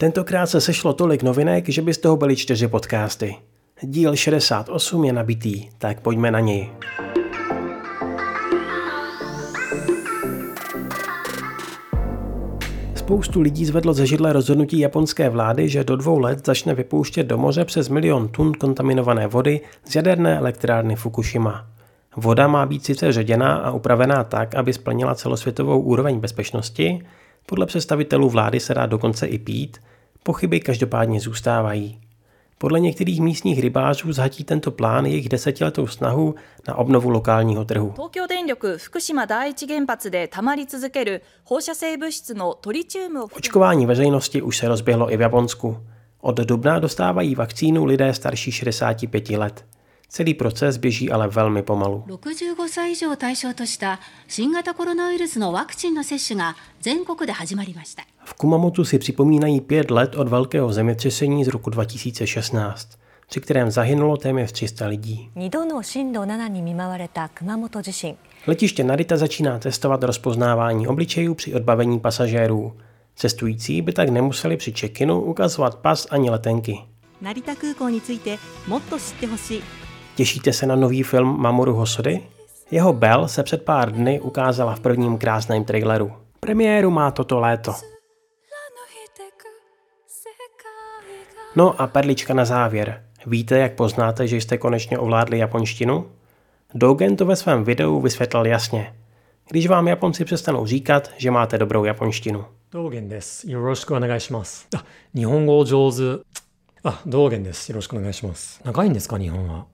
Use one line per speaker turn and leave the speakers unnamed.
Tentokrát se sešlo tolik novinek, že by z toho byly čtyři podcasty. Díl 68 je nabitý, tak pojďme na něj. Spoustu lidí zvedlo ze židle rozhodnutí japonské vlády, že do dvou let začne vypouštět do moře přes milion tun kontaminované vody z jaderné elektrárny Fukushima. Voda má být sice ředěná a upravená tak, aby splnila celosvětovou úroveň bezpečnosti, podle představitelů vlády se dá dokonce i pít, pochyby každopádně zůstávají. Podle některých místních rybářů zhatí tento plán jejich desetiletou snahu na obnovu lokálního trhu. Očkování veřejnosti už se rozběhlo i v Japonsku. Od dubna dostávají vakcínu lidé starší 65 let. Celý proces běží ale velmi pomalu. 65歳以上を対象とした新型コロナウイルスのワクチンの接種が全国で始まりました。V Kumamotu si připomínají pět let od velkého zemětřesení z roku 2016, při kterém zahynulo téměř 300 lidí. Letiště Narita začíná testovat rozpoznávání obličejů při odbavení pasažérů. Cestující by tak nemuseli při check-inu ukazovat pas ani letenky. 成田空港についてもっと知ってほしい Těšíte se na nový film Mamoru Hosody? Jeho Bell se před pár dny ukázala v prvním krásném traileru. Premiéru má toto léto. No a perlička na závěr. Víte, jak poznáte, že jste konečně ovládli japonštinu? Dogen to ve svém videu vysvětlil jasně. Když vám Japonci přestanou říkat, že máte dobrou japonštinu. Dogen des, Yoroshiku onegai. Ah, nihongo jōzu. Ah, Dogen des, Yoroshiku onegai. Nagai desu ka, nihon wa?